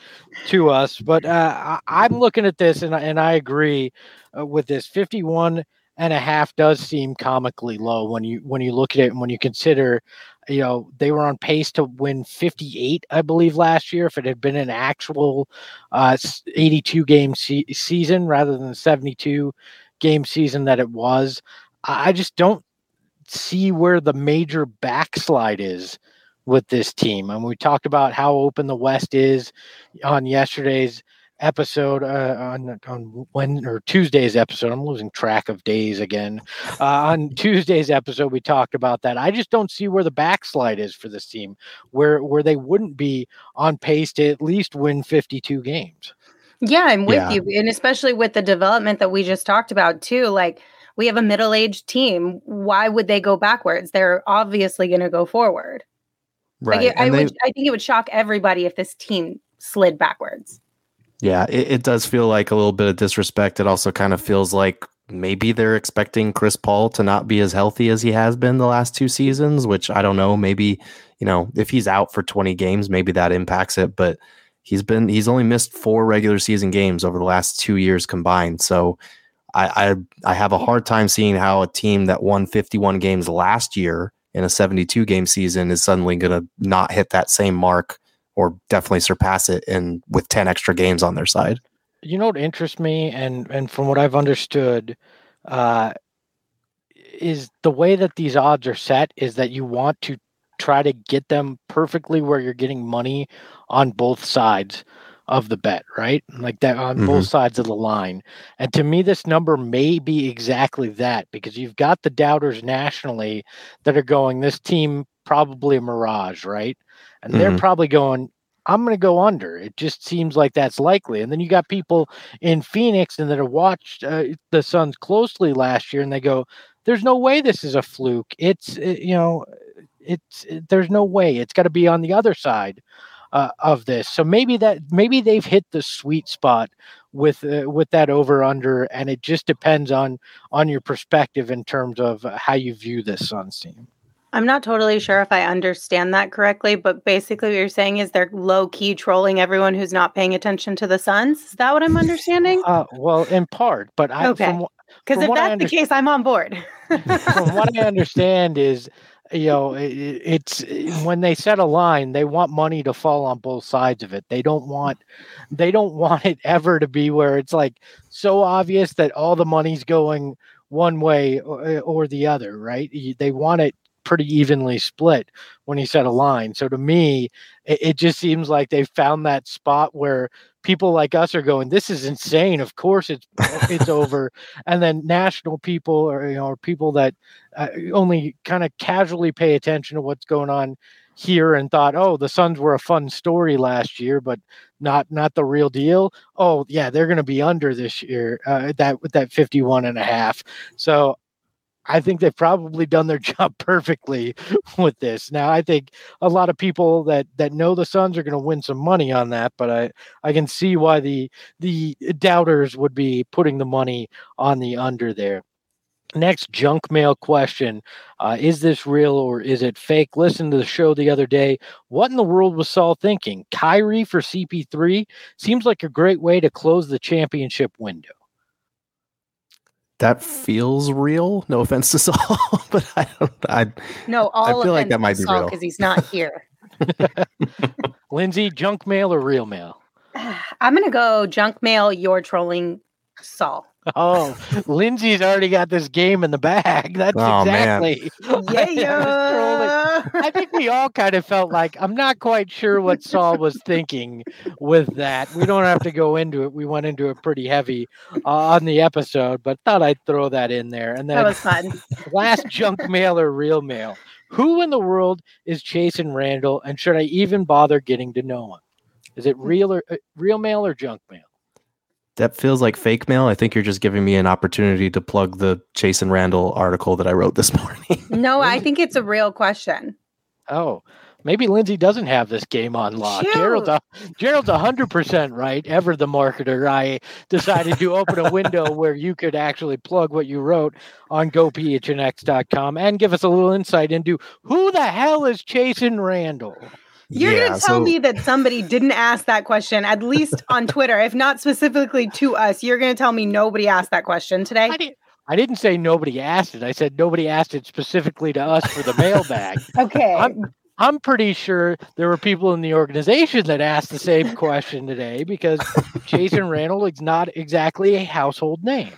to us. But uh, I, I'm looking at this, and I- and I agree uh, with this. 51 and a half does seem comically low when you when you look at it and when you consider. You know they were on pace to win 58, I believe, last year. If it had been an actual uh, 82 game se- season rather than the 72 game season that it was, I I just don't see where the major backslide is with this team. And we talked about how open the West is on yesterday's episode uh, on on when or Tuesday's episode. I'm losing track of days again. Uh, on [laughs] Tuesday's episode, we talked about that. I just don't see where the backslide is for this team, where where they wouldn't be on pace to at least win 52 games. Yeah, I'm with Yeah. you. And especially with the development that we just talked about, too. Like, we have a middle aged team. Why would they go backwards? They're obviously going to go forward. Right. Like, it, I, they- would, I think it would shock everybody if this team slid backwards. Yeah, it, it does feel like a little bit of disrespect. It also kind of feels like maybe they're expecting Chris Paul to not be as healthy as he has been the last two seasons, which I don't know. Maybe, you know, if he's out for 20 games, maybe that impacts it. But he's been, he's only missed four regular season games over the last two years combined. So I, I, I have a hard time seeing how a team that won 51 games last year in a 72 game season is suddenly going to not hit that same mark or definitely surpass it in with 10 extra games on their side. you know what interests me and and from what i've understood uh is the way that these odds are set is that you want to try to get them perfectly where you're getting money on both sides of the bet right? Like that on both sides of the line. And to me this number may be exactly that because you've got the doubters nationally that are going this team probably a mirage right and they're Mhm. probably going I'm going to go under. It just seems like that's likely. And then you got people in Phoenix and that have watched uh, the Suns closely last year, and they go, "There's no way this is a fluke. It's uh, you know, it's it, there's no way. It's got to be on the other side uh, of this." So maybe that maybe they've hit the sweet spot with uh, with that over under, and it just depends on on your perspective in terms of uh, how you view this Suns team. I'm not totally sure if I understand that correctly, but basically what you're saying is they're low key trolling everyone who's not paying attention to the Suns. Is that what I'm understanding? Uh, well, in part, but I Okay. from, Because if that's the case, I'm on board. [laughs] from what I understand is, you know, i- i- it's when they set a line, they want money to fall on both sides of it. They don't want, they don't [laughs] want it ever to be where it's like so obvious that all the money's going one way or, or the other, right? They want it pretty evenly split when he set a line. So to me, it, it just seems like they found that spot where people like us are going, "This is insane." Of course, it's it's [laughs] over and then national people or you know or people that uh, only kind of casually pay attention to what's going on here and thought oh the suns were a fun story last year but not not the real deal oh yeah they're going to be under this year uh, that with that 51 and a half so I think they've probably done their [laughs] job perfectly with this. Now, I think a lot of people that that know the Suns are going to win some money on that, but I I can see why the the doubters would be putting the money on the under there. Next junk mail question uh, Is this real or is it fake? Listen to the show the other day. What in the world was Saul thinking? Kyrie for CP3 seems like a great way to close the championship window. That feels real. No offense to Saul, [laughs] but I don't. I No, all feel like that might be real. because he's not here. [laughs] Lindsay, junk mail or real mail? [sighs] I'm gonna go junk mail. You're trolling Saul. Oh, Lindsay's already got this game in the bag. [laughs] That's Oh, exactly. Yeah, [laughs] I yeah. I think we all kind of felt like I'm not quite sure what Saul was thinking with that. We don't have to go into it. We went into it pretty heavy uh, on the episode, but thought I'd throw that in there. And that was fun. [laughs] last junk mail or real mail. Who in the world is Chasson Randle, and should I even bother getting to know him? Is it real or uh, real mail or junk mail? That feels like fake mail. I think you're just giving me an opportunity to plug the Chasson Randle article that I wrote this [laughs] morning. No, I think it's a real question. Oh, maybe Lindsay doesn't have this game on lock. Gerald's a, Gerald's hundred percent right. Ever the marketer, I decided to open a window [laughs] where you could actually plug what you wrote on gophnx.com and give us a little insight into who the hell is Chasson Randle. You're Yeah, gonna tell so- me that somebody didn't ask that question, at least on Twitter, if not specifically to us. You're gonna tell me nobody asked that question today. I didn't. I didn't say nobody asked it. I said nobody asked it specifically to us for the mailbag. [laughs] Okay. I'm I'm pretty sure there were people in the organization that asked the same question today because Chasson Randle is not exactly a household name.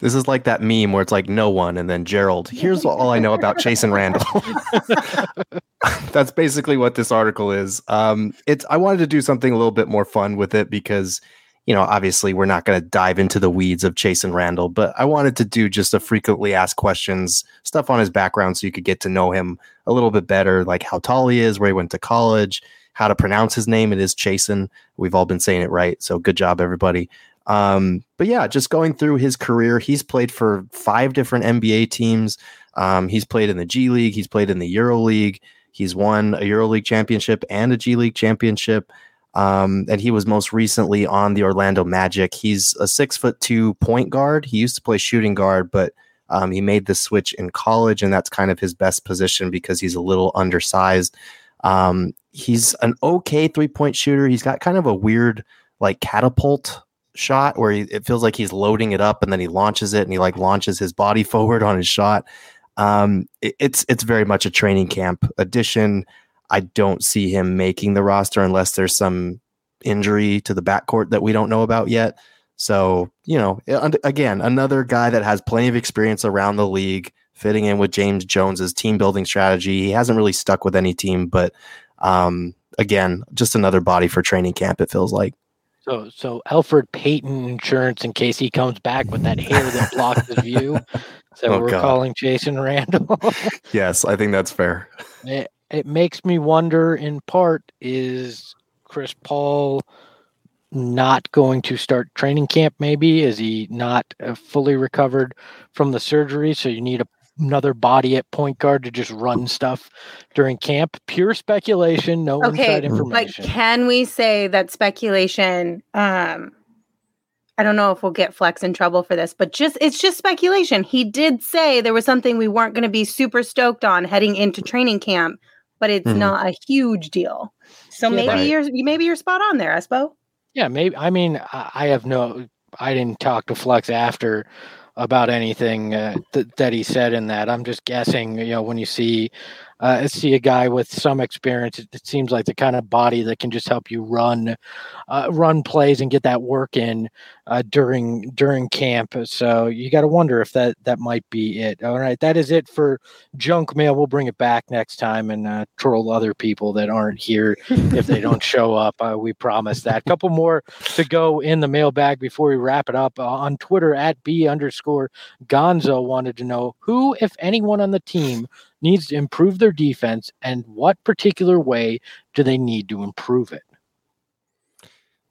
This is like that meme where it's like no one and then Gerald. Here's all I know about Chasson Randle. [laughs] [laughs] [laughs] That's basically what this article is. Um, it's I wanted to do something a little bit more fun with it because you know obviously we're not going to dive into the weeds of Chasson Randle, but I wanted to do just a frequently asked questions stuff on his background so you could get to know him a little bit better, like how tall he is, where he went to college, how to pronounce his name. It is Chasson. We've all been saying it right, so good job everybody. Um, but yeah, just going through his career, he's played for five different NBA teams. Um, he's played in the G League, he's played in the Euro League, he's won a EuroLeague championship and a G League championship. Um, and he was most recently on the Orlando Magic. He's a six foot two point guard. He used to play shooting guard, but um, he made the switch in college, and that's kind of his best position because he's a little undersized. Um, he's an okay three point shooter. He's got kind of a weird like catapult shot where he, it feels like he's loading it up and then he launches it and he like launches his body [laughs] forward on his shot. Um, it- it's it's very much a training camp addition. I don't see him making the roster unless there's some injury to the backcourt that we don't know about yet. So, you know, again, another guy that has plenty of experience around the league, fitting in with James Jones's team building strategy. He hasn't really stuck with any team, but um, again, just another body for training camp. It feels like. So so Elfrid Payton insurance in case he comes back with that hair that blocks his view. [laughs] So Oh, we're God. calling Chasson Randle. [laughs] Yes, I think that's fair. it, it makes me wonder in part is Chris Paul not going to start training camp maybe is he not uh, fully recovered from the surgery so you need a, another body at point guard to just run stuff during camp pure speculation no Okay, inside but can we say that speculation? Um, I don't know if we'll get Flex in trouble for this, but just it's just speculation. He did say there was something we weren't going to be super stoked on heading into training camp, but it's Mhm. not a huge deal. So Yeah, maybe right. you're maybe you're spot on there, Espo. Yeah, maybe. I mean, I, I have no. I didn't talk to Flex after about anything uh, th- that he said in that. I'm just guessing. You know, when you see uh, see a guy with some experience, it, it seems like the kind of body that can just help you run uh, run plays and get that work in uh, during during camp. So you got to wonder if that that might be it. All right, that is it for junk mail. We'll bring it back next time and uh, troll other people that aren't here if they don't [laughs] show up. Uh, we promise that. A couple more to go in the mailbag before we wrap it up. Uh, on Twitter at B underscore Gonzo wanted to know who, if anyone on the team, needs to improve their defense and what particular way do they need to improve it?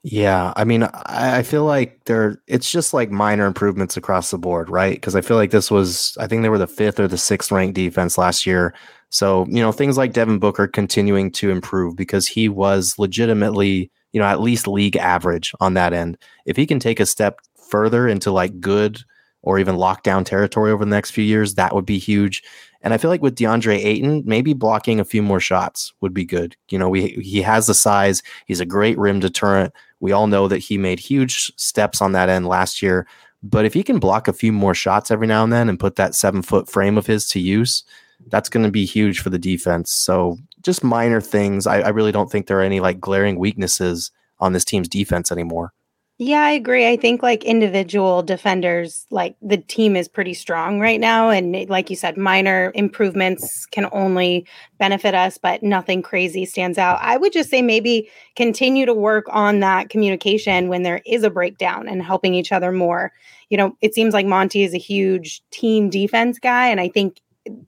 Yeah, I mean, I, I feel like there it's just like minor improvements across the board, right? Because I feel like this was, I think they were the fifth or the sixth ranked defense last year. So, you know, things like Devin Booker continuing to improve because he was legitimately, you know, at least league average on that end. If he can take a step further into like good or even lockdown territory over the next few years, that would be huge. And I feel like with DeAndre Ayton, maybe blocking a few more shots would be good. You know, we he has the size, he's a great rim deterrent. We all know that he made huge steps on that end last year, But if he can block a few more shots every now and then and put that seven foot frame of his to use, that's going to be huge for the defense. So just minor things. I, I really don't think there are any like glaring weaknesses on this team's defense anymore. Yeah, I agree. I think like individual defenders, like the team is pretty strong right now. And like you said, minor improvements can only benefit us, but nothing crazy stands out. I would just say maybe continue to work on that communication when there is a breakdown and helping each other more. You know, it seems like Monty is a huge team defense guy. And I think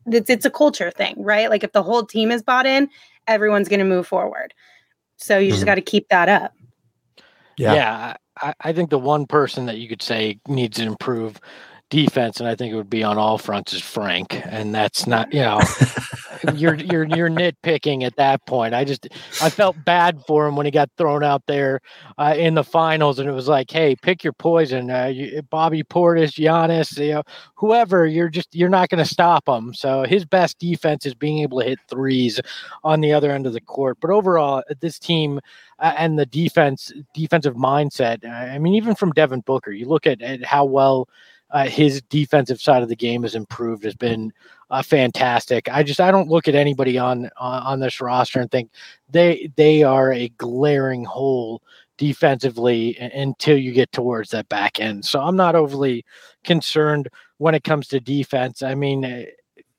it's, it's a culture thing, right? Like if the whole team is bought in, everyone's going to move forward. So you mm-hmm. just got to keep that up. Yeah. yeah. I, I think the one person that you could say needs to improve defense, and I think it would be on all fronts, is Frank. And that's not, you know, you're you're you're nitpicking at that point. I just I felt bad for him when he got thrown out there uh, in the finals, and it was like, hey, pick your poison. Uh, you, Bobby Portis, Giannis, you know, whoever. You're just you're not going to stop him. So his best defense is being able to hit threes on the other end of the court. But overall, this team. Uh, and the defense defensive mindset. I mean, even from Devin Booker, you look at, at how well uh, his defensive side of the game has improved, has been uh, fantastic. I just I don't look at anybody on on this roster and think they they are a glaring hole defensively until you get towards that back end. So I'm not overly concerned when it comes to defense. I mean eh,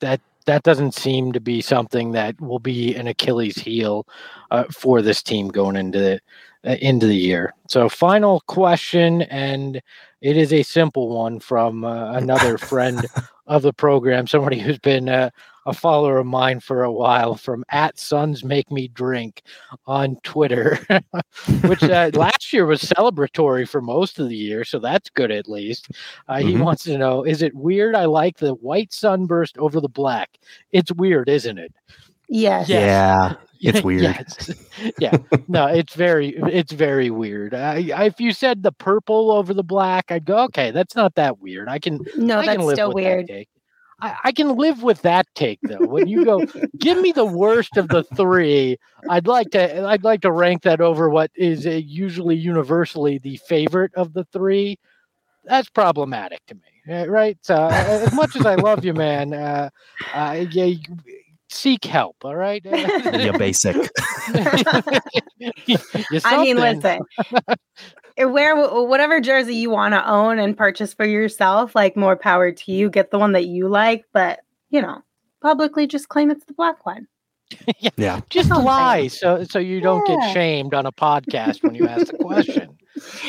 that that doesn't seem to be something that will be an Achilles heel uh, for this team going into the uh, into the year. So final question and it is a simple one from uh, another friend [laughs] of the program, somebody who's been uh, a follower of mine for a while, from at Suns Make Me Drink on Twitter, [laughs] which uh, [laughs] last year was celebratory for most of the year, so that's good at least. Uh, mm-hmm. He wants to know: Is it weird? I like the white sunburst over the black. It's weird, isn't it? Yes. yes. Yeah. It's [laughs] weird. yes. [laughs] Yeah. No, it's very it's very weird. I, I, if you said the purple over the black, I'd go, okay, that's not that weird. I can No, I that's can still weird. I, I, can live with that take though. When you go, give me the worst of the three. I'd like to. I'd like to rank that over what is usually universally the favorite of the three. That's problematic to me, eh, right? So, as much as I love you, man, uh, uh, yeah, seek help. All right. [laughs] yeah, basic. [laughs] I mean, listen. Wear whatever jersey you want to own and purchase for yourself. Like more power to you. Get the one that you like, but you know, publicly just claim it's the black one. [laughs] yeah. yeah. Just lie so so you don't yeah. get shamed on a podcast when you ask the question.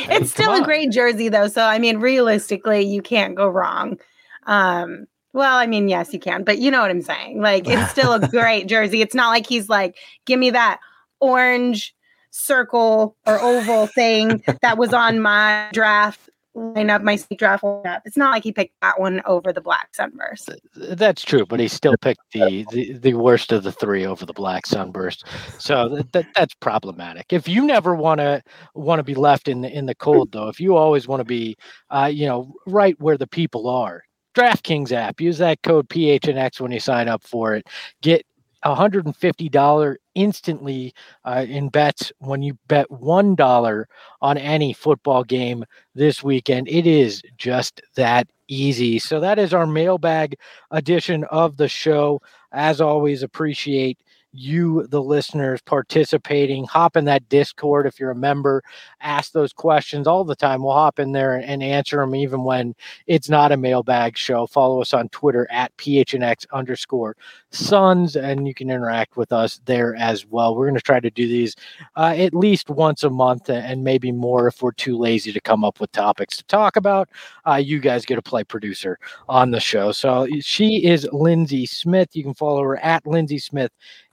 it's still a great jersey though, so I mean realistically you can't go wrong. Um well, I mean, yes, you can, but you know what I'm saying. Like, it's still a [laughs] great jersey. It's not like he's like, give me that orange circle or oval thing that was on [laughs] my draft lineup, my draft lineup. It's not like he picked that one over the black sunburst. That's true, but he still picked the the, the worst of the three over the black sunburst. So that, that that's problematic. If you never want to want to be left in the in the cold, though, if you always want to be, uh, you know, right where the people are, DraftKings app. Use that code PHNX when you sign up for it. Get $150 instantly uh, in bets when you bet $1 on any football game this weekend. It is just that easy. So that is our mailbag edition of the show. As always, appreciate you, the listeners, participating. Hop in that Discord if you're a member. Ask those questions all the time. We'll hop in there and answer them even when it's not a mailbag show. Follow us on Twitter at PHNX underscore Suns, and you can interact with us there as well. We're going to try to do these uh, at least once a month and maybe more if we're too lazy to come up with topics to talk about. Uh, you guys get to play producer on the show. So she is Lindsay Smith. You can follow her at Lindsay Smith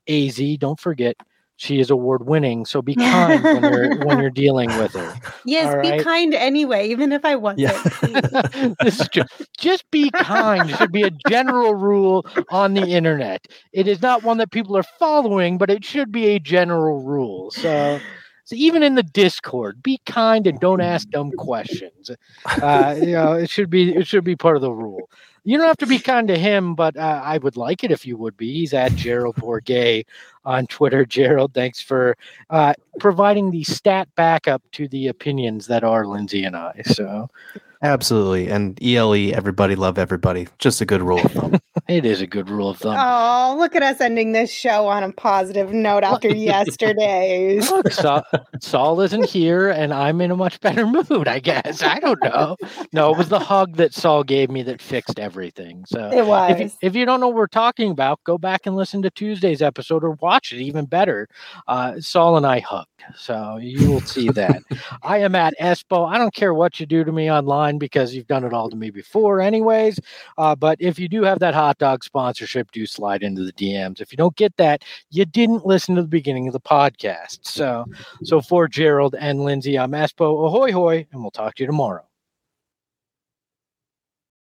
AZ. Don't forget, she is award winning. So be kind when you're when you're [laughs] dealing with her. Yes, All be right? kind anyway, even if I wasn't. Yeah. [laughs] [laughs] this is just, just be kind. It should be a general rule on the internet. It is not one that people are following, but it should be a general rule. So so even in the Discord, be kind and don't ask [laughs] dumb questions. Uh, you know, it should be it should be part of the rule. You don't have to be kind to him, but uh, I would like it if you would be. He's at Gerald Bourguet on Twitter. [laughs] Gerald, thanks for uh, providing the stat backup to the opinions that are Lindsay and I. So Absolutely. And ELE, everybody love everybody. Just a good rule of thumb. [laughs] it is a good rule of thumb. Oh, look at us ending this show on a positive note after yesterday's. [laughs] Look, Saul, Saul isn't here, and I'm in a much better [laughs] mood, I guess. I don't know. No, it was the hug that Saul gave me that fixed everything. So It was. if you, if you don't know what we're talking about, go back and listen to Tuesday's episode or watch it even better. Uh, Saul and I hugged. So you will see that. I am at Espo. I don't care what you do to me online because you've done it all to me before, anyways. Uh, but if you do have that hot dog sponsorship, do slide into the DMs. If you don't get that, you didn't listen to the beginning of the podcast. So, so for Gerald and Lindsay, I'm Espo. Ahoy, hoy, and we'll talk to you tomorrow.